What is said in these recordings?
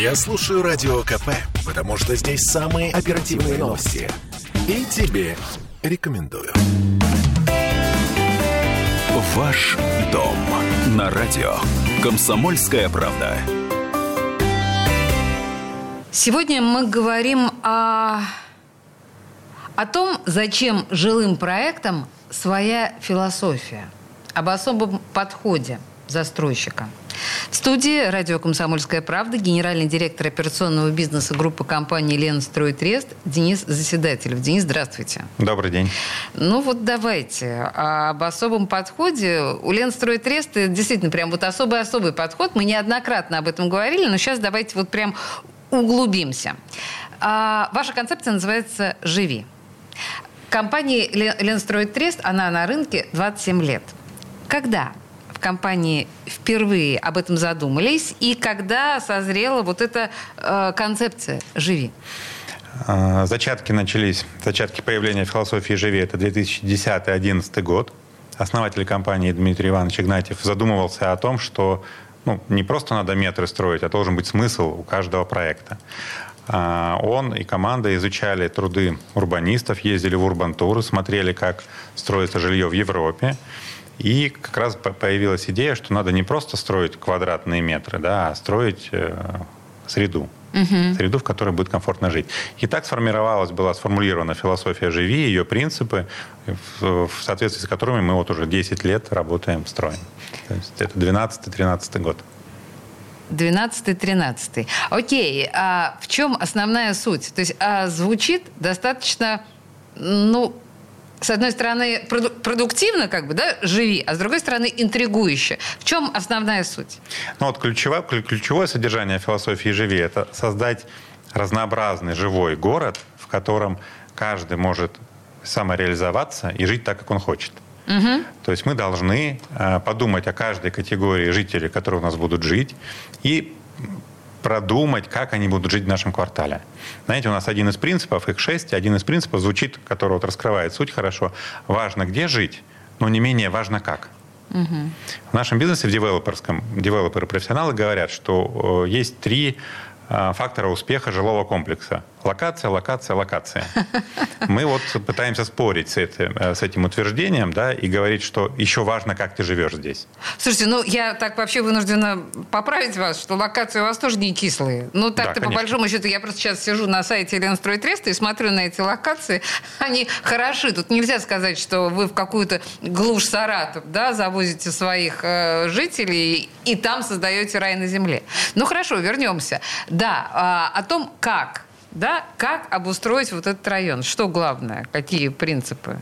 Я слушаю Радио КП, потому что здесь самые оперативные новости. И тебе рекомендую. Ваш дом на радио. Комсомольская правда. Сегодня мы говорим о, о том, зачем жилым проектам своя философия, об особом подходе застройщика. В студии радио «Комсомольская правда» генеральный директор операционного бизнеса группы компании «Лен Трест» Денис Заседателев. Денис, здравствуйте. Добрый день. Ну вот давайте об особом подходе. У «Лен Трест» действительно прям вот особый-особый подход. Мы неоднократно об этом говорили, но сейчас давайте вот прям углубимся. А, ваша концепция называется «Живи». Компания «Ленстроид Трест», она на рынке 27 лет. Когда компании впервые об этом задумались и когда созрела вот эта э, концепция «Живи»? А, зачатки начались, зачатки появления философии «Живи» — это 2010-2011 год. Основатель компании Дмитрий Иванович Игнатьев задумывался о том, что ну, не просто надо метры строить, а должен быть смысл у каждого проекта. А, он и команда изучали труды урбанистов, ездили в урбантуры, смотрели, как строится жилье в Европе. И как раз появилась идея, что надо не просто строить квадратные метры, да, а строить э, среду. Угу. Среду, в которой будет комфортно жить. И так сформировалась, была сформулирована философия «Живи», ее принципы, в, в соответствии с которыми мы вот уже 10 лет работаем, строим. То есть это 12-13 год. 12-13. Окей, а в чем основная суть? То есть а звучит достаточно, ну, с одной стороны, продуктивно, как бы, да, живи, а с другой стороны, интригующе. В чем основная суть? Ну вот ключевое, ключевое содержание философии «Живи» — это создать разнообразный живой город, в котором каждый может самореализоваться и жить так, как он хочет. Угу. То есть мы должны э, подумать о каждой категории жителей, которые у нас будут жить, и продумать, как они будут жить в нашем квартале. Знаете, у нас один из принципов, их шесть, один из принципов звучит, который вот раскрывает суть хорошо. Важно, где жить, но не менее важно, как. Угу. В нашем бизнесе, в девелоперском, девелоперы-профессионалы говорят, что э, есть три э, фактора успеха жилого комплекса. Локация, локация, локация. Мы вот пытаемся спорить с этим, с этим утверждением, да, и говорить, что еще важно, как ты живешь здесь. Слушайте, ну я так вообще вынуждена поправить вас, что локации у вас тоже не кислые. Ну так-то да, по большому счету я просто сейчас сижу на сайте Ленстройтреста и смотрю на эти локации, они хороши. Тут нельзя сказать, что вы в какую-то глушь Саратов, да, завозите своих э, жителей и там создаете рай на земле. Ну хорошо, вернемся. Да, э, о том, как да, как обустроить вот этот район? Что главное? Какие принципы?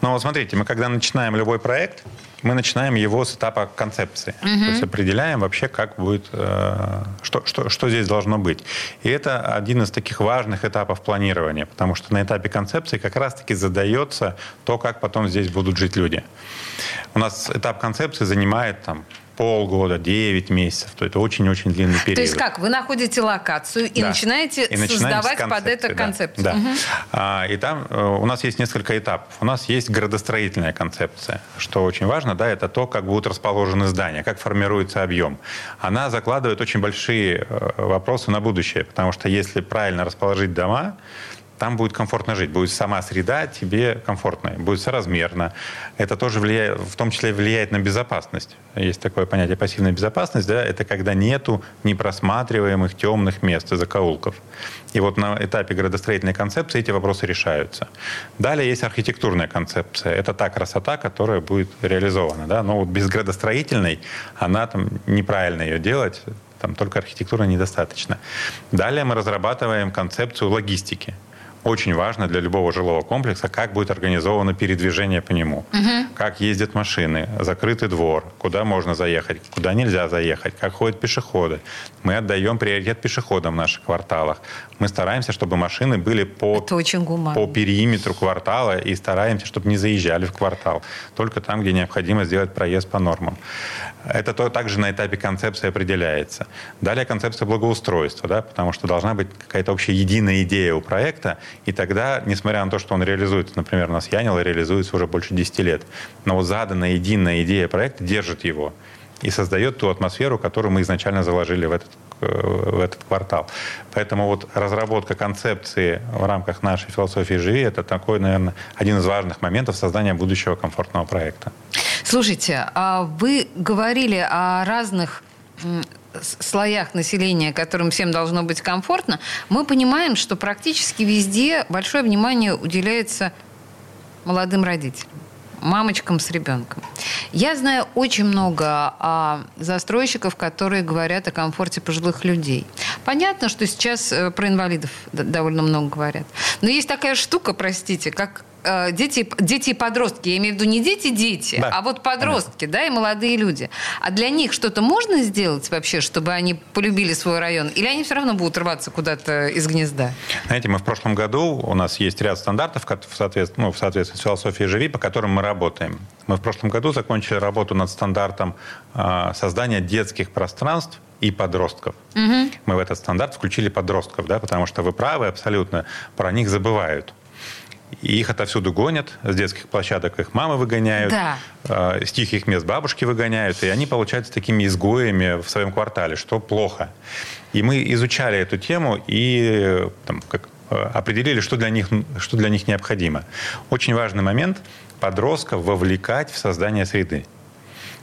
Ну, вот смотрите, мы когда начинаем любой проект, мы начинаем его с этапа концепции. Угу. То есть определяем вообще, как будет, э, что, что, что здесь должно быть. И это один из таких важных этапов планирования, потому что на этапе концепции как раз-таки задается то, как потом здесь будут жить люди. У нас этап концепции занимает там полгода, 9 месяцев. То это очень-очень длинный период. То есть как? Вы находите локацию и да. начинаете и создавать под это концепцию. Да. Угу. А, и там э, у нас есть несколько этапов. У нас есть градостроительная концепция, что очень важно, да, это то, как будут расположены здания, как формируется объем. Она закладывает очень большие э, вопросы на будущее, потому что если правильно расположить дома, там будет комфортно жить, будет сама среда тебе комфортная, будет соразмерно. Это тоже влияет, в том числе влияет на безопасность. Есть такое понятие пассивная безопасность, да, это когда нету непросматриваемых темных мест и закоулков. И вот на этапе градостроительной концепции эти вопросы решаются. Далее есть архитектурная концепция. Это та красота, которая будет реализована. Да? Но вот без градостроительной она там неправильно ее делать, там только архитектура недостаточно. Далее мы разрабатываем концепцию логистики очень важно для любого жилого комплекса, как будет организовано передвижение по нему, угу. как ездят машины, закрытый двор, куда можно заехать, куда нельзя заехать, как ходят пешеходы. Мы отдаем приоритет пешеходам в наших кварталах. Мы стараемся, чтобы машины были по, по периметру квартала и стараемся, чтобы не заезжали в квартал. Только там, где необходимо сделать проезд по нормам. Это то, также на этапе концепции определяется. Далее концепция благоустройства, да, потому что должна быть какая-то общая единая идея у проекта, и тогда, несмотря на то, что он реализуется, например, у нас Янила реализуется уже больше 10 лет, но вот заданная единая идея проекта держит его. и создает ту атмосферу, которую мы изначально заложили в этот, э, в этот квартал. Поэтому вот разработка концепции в рамках нашей философии «Живи» — это такой, наверное, один из важных моментов создания будущего комфортного проекта. Слушайте, а вы говорили о разных слоях населения, которым всем должно быть комфортно, мы понимаем, что практически везде большое внимание уделяется молодым родителям мамочкам с ребенком. Я знаю очень много а, застройщиков, которые говорят о комфорте пожилых людей. Понятно, что сейчас э, про инвалидов довольно много говорят. Но есть такая штука, простите, как дети, дети и подростки, я имею в виду не дети-дети, да. а вот подростки, да, и молодые люди. А для них что-то можно сделать вообще, чтобы они полюбили свой район? Или они все равно будут рваться куда-то из гнезда? Знаете, мы в прошлом году, у нас есть ряд стандартов в соответствии, ну, в соответствии с философией «Живи», по которым мы работаем. Мы в прошлом году закончили работу над стандартом э, создания детских пространств и подростков. Угу. Мы в этот стандарт включили подростков, да, потому что вы правы абсолютно, про них забывают. И их отовсюду гонят, с детских площадок их мамы выгоняют, да. э, с тихих мест бабушки выгоняют, и они получаются такими изгоями в своем квартале, что плохо. И мы изучали эту тему и там, как, э, определили, что для, них, что для них необходимо. Очень важный момент – подростков вовлекать в создание среды.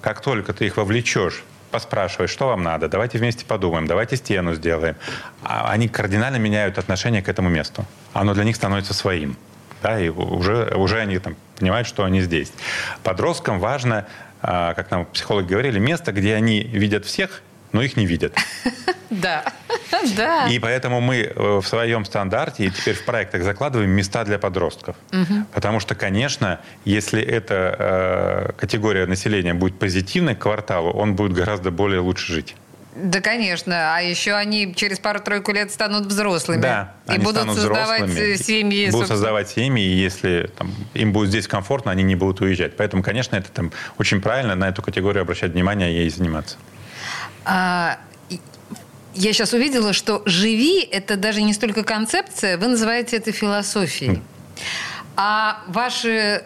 Как только ты их вовлечешь поспрашиваешь, что вам надо, давайте вместе подумаем, давайте стену сделаем. А они кардинально меняют отношение к этому месту. Оно для них становится своим да, и уже, уже они там понимают, что они здесь. Подросткам важно, а, как нам психологи говорили, место, где они видят всех, но их не видят. Да, да. И поэтому мы э, в своем стандарте и теперь в проектах закладываем места для подростков. Потому что, конечно, если эта э, категория населения будет позитивной к кварталу, он будет гораздо более лучше жить. Да, конечно. А еще они через пару-тройку лет станут взрослыми. Да, и будут создавать взрослыми, семьи. Будут создавать семьи, и если там, им будет здесь комфортно, они не будут уезжать. Поэтому, конечно, это там, очень правильно на эту категорию обращать внимание и ей заниматься. А, я сейчас увидела, что «живи» — это даже не столько концепция, вы называете это философией. Mm. А ваши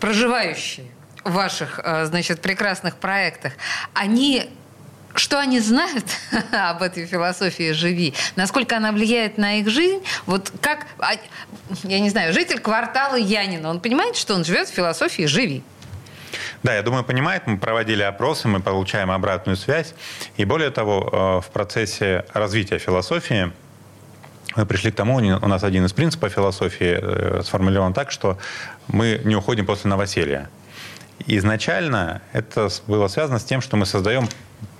проживающие в ваших, э, значит, прекрасных проектах, они что они знают об этой философии «Живи», насколько она влияет на их жизнь, вот как, а, я не знаю, житель квартала Янина, он понимает, что он живет в философии «Живи». Да, я думаю, понимает. Мы проводили опросы, мы получаем обратную связь. И более того, э, в процессе развития философии мы пришли к тому, у нас один из принципов философии э, сформулирован так, что мы не уходим после новоселья. Изначально это было связано с тем, что мы создаем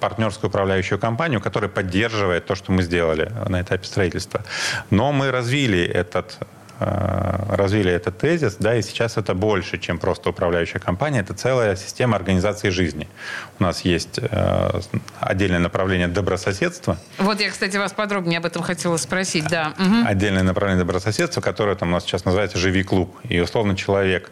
партнерскую управляющую компанию, которая поддерживает то, что мы сделали на этапе строительства. Но мы развили этот э, развили этот тезис, да, и сейчас это больше, чем просто управляющая компания, это целая система организации жизни. У нас есть э, отдельное направление добрососедства. Вот я, кстати, вас подробнее об этом хотела спросить, да. Угу. Отдельное направление добрососедства, которое там у нас сейчас называется «Живи клуб». И, условно, человек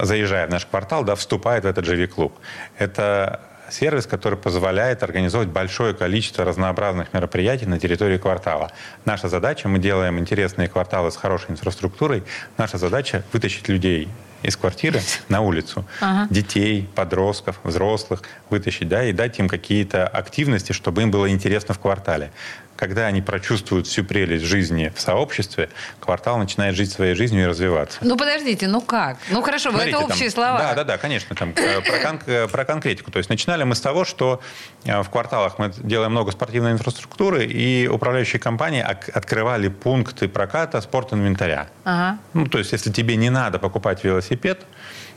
заезжая в наш квартал, да, вступает в этот живи-клуб. Это сервис, который позволяет организовать большое количество разнообразных мероприятий на территории квартала. Наша задача, мы делаем интересные кварталы с хорошей инфраструктурой, наша задача вытащить людей из квартиры на улицу. Ага. Детей, подростков, взрослых вытащить, да, и дать им какие-то активности, чтобы им было интересно в квартале когда они прочувствуют всю прелесть жизни в сообществе, квартал начинает жить своей жизнью и развиваться. Ну, подождите, ну как? Ну, хорошо, Смотрите, это общие там, слова. Да, да, да, конечно, там, э, про, кон, э, про конкретику. То есть начинали мы с того, что э, в кварталах мы делаем много спортивной инфраструктуры, и управляющие компании открывали пункты проката спорт-инвентаря. Ага. Ну, то есть, если тебе не надо покупать велосипед,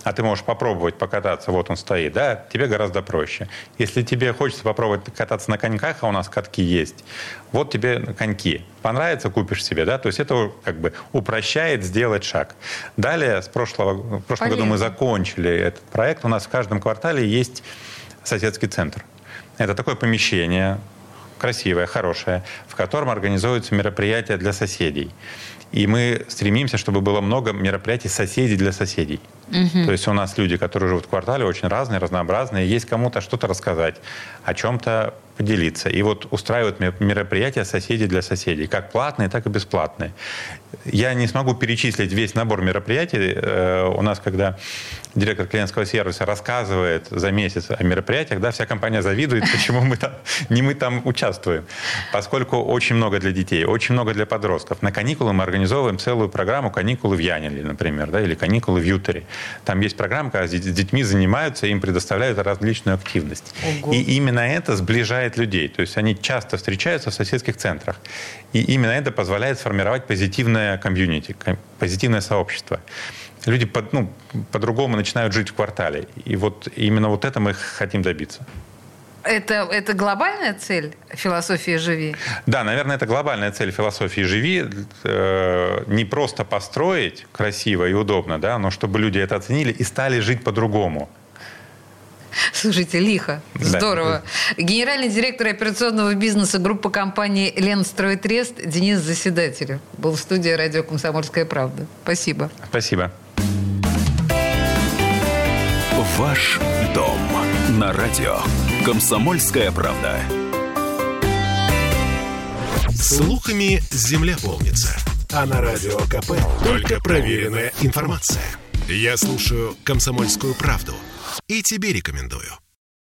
а ты можешь попробовать покататься, вот он стоит, да, тебе гораздо проще. Если тебе хочется попробовать кататься на коньках, а у нас катки есть, вот тебе коньки. Понравится, купишь себе, да, то есть это как бы упрощает сделать шаг. Далее, с прошлого, в прошлом Полезно. году мы закончили этот проект, у нас в каждом квартале есть соседский центр. Это такое помещение, красивое, хорошее, в котором организуются мероприятия для соседей. И мы стремимся, чтобы было много мероприятий соседей для соседей. Угу. То есть у нас люди, которые живут в квартале, очень разные, разнообразные. Есть кому-то что-то рассказать, о чем-то поделиться. И вот устраивают мероприятия соседи для соседей, как платные, так и бесплатные. Я не смогу перечислить весь набор мероприятий. Э, у нас, когда директор клиентского сервиса рассказывает за месяц о мероприятиях, да, вся компания завидует, почему мы там, не мы там участвуем. Поскольку очень много для детей, очень много для подростков. На каникулы мы организовываем целую программу «Каникулы в Янеле», например, да, или «Каникулы в Ютере». Там есть программа, когда с детьми занимаются, им предоставляют различную активность. Ого. И именно это сближает людей. То есть они часто встречаются в соседских центрах. И именно это позволяет сформировать позитивное комьюнити, позитивное сообщество люди по, ну, по-другому начинают жить в квартале. И вот именно вот это мы хотим добиться. Это, это глобальная цель философии «Живи»? Да, наверное, это глобальная цель философии «Живи». Э, не просто построить красиво и удобно, да, но чтобы люди это оценили и стали жить по-другому. Слушайте, лихо. Здорово. Да. Генеральный директор операционного бизнеса группы компании «Ленстройтрест» Денис Заседателев был в студии радио «Комсомольская правда». Спасибо. Спасибо. Ваш дом на радио «Комсомольская правда». Слухами земля полнится. А на радио КП только проверенная информация. Я слушаю «Комсомольскую правду» и тебе рекомендую.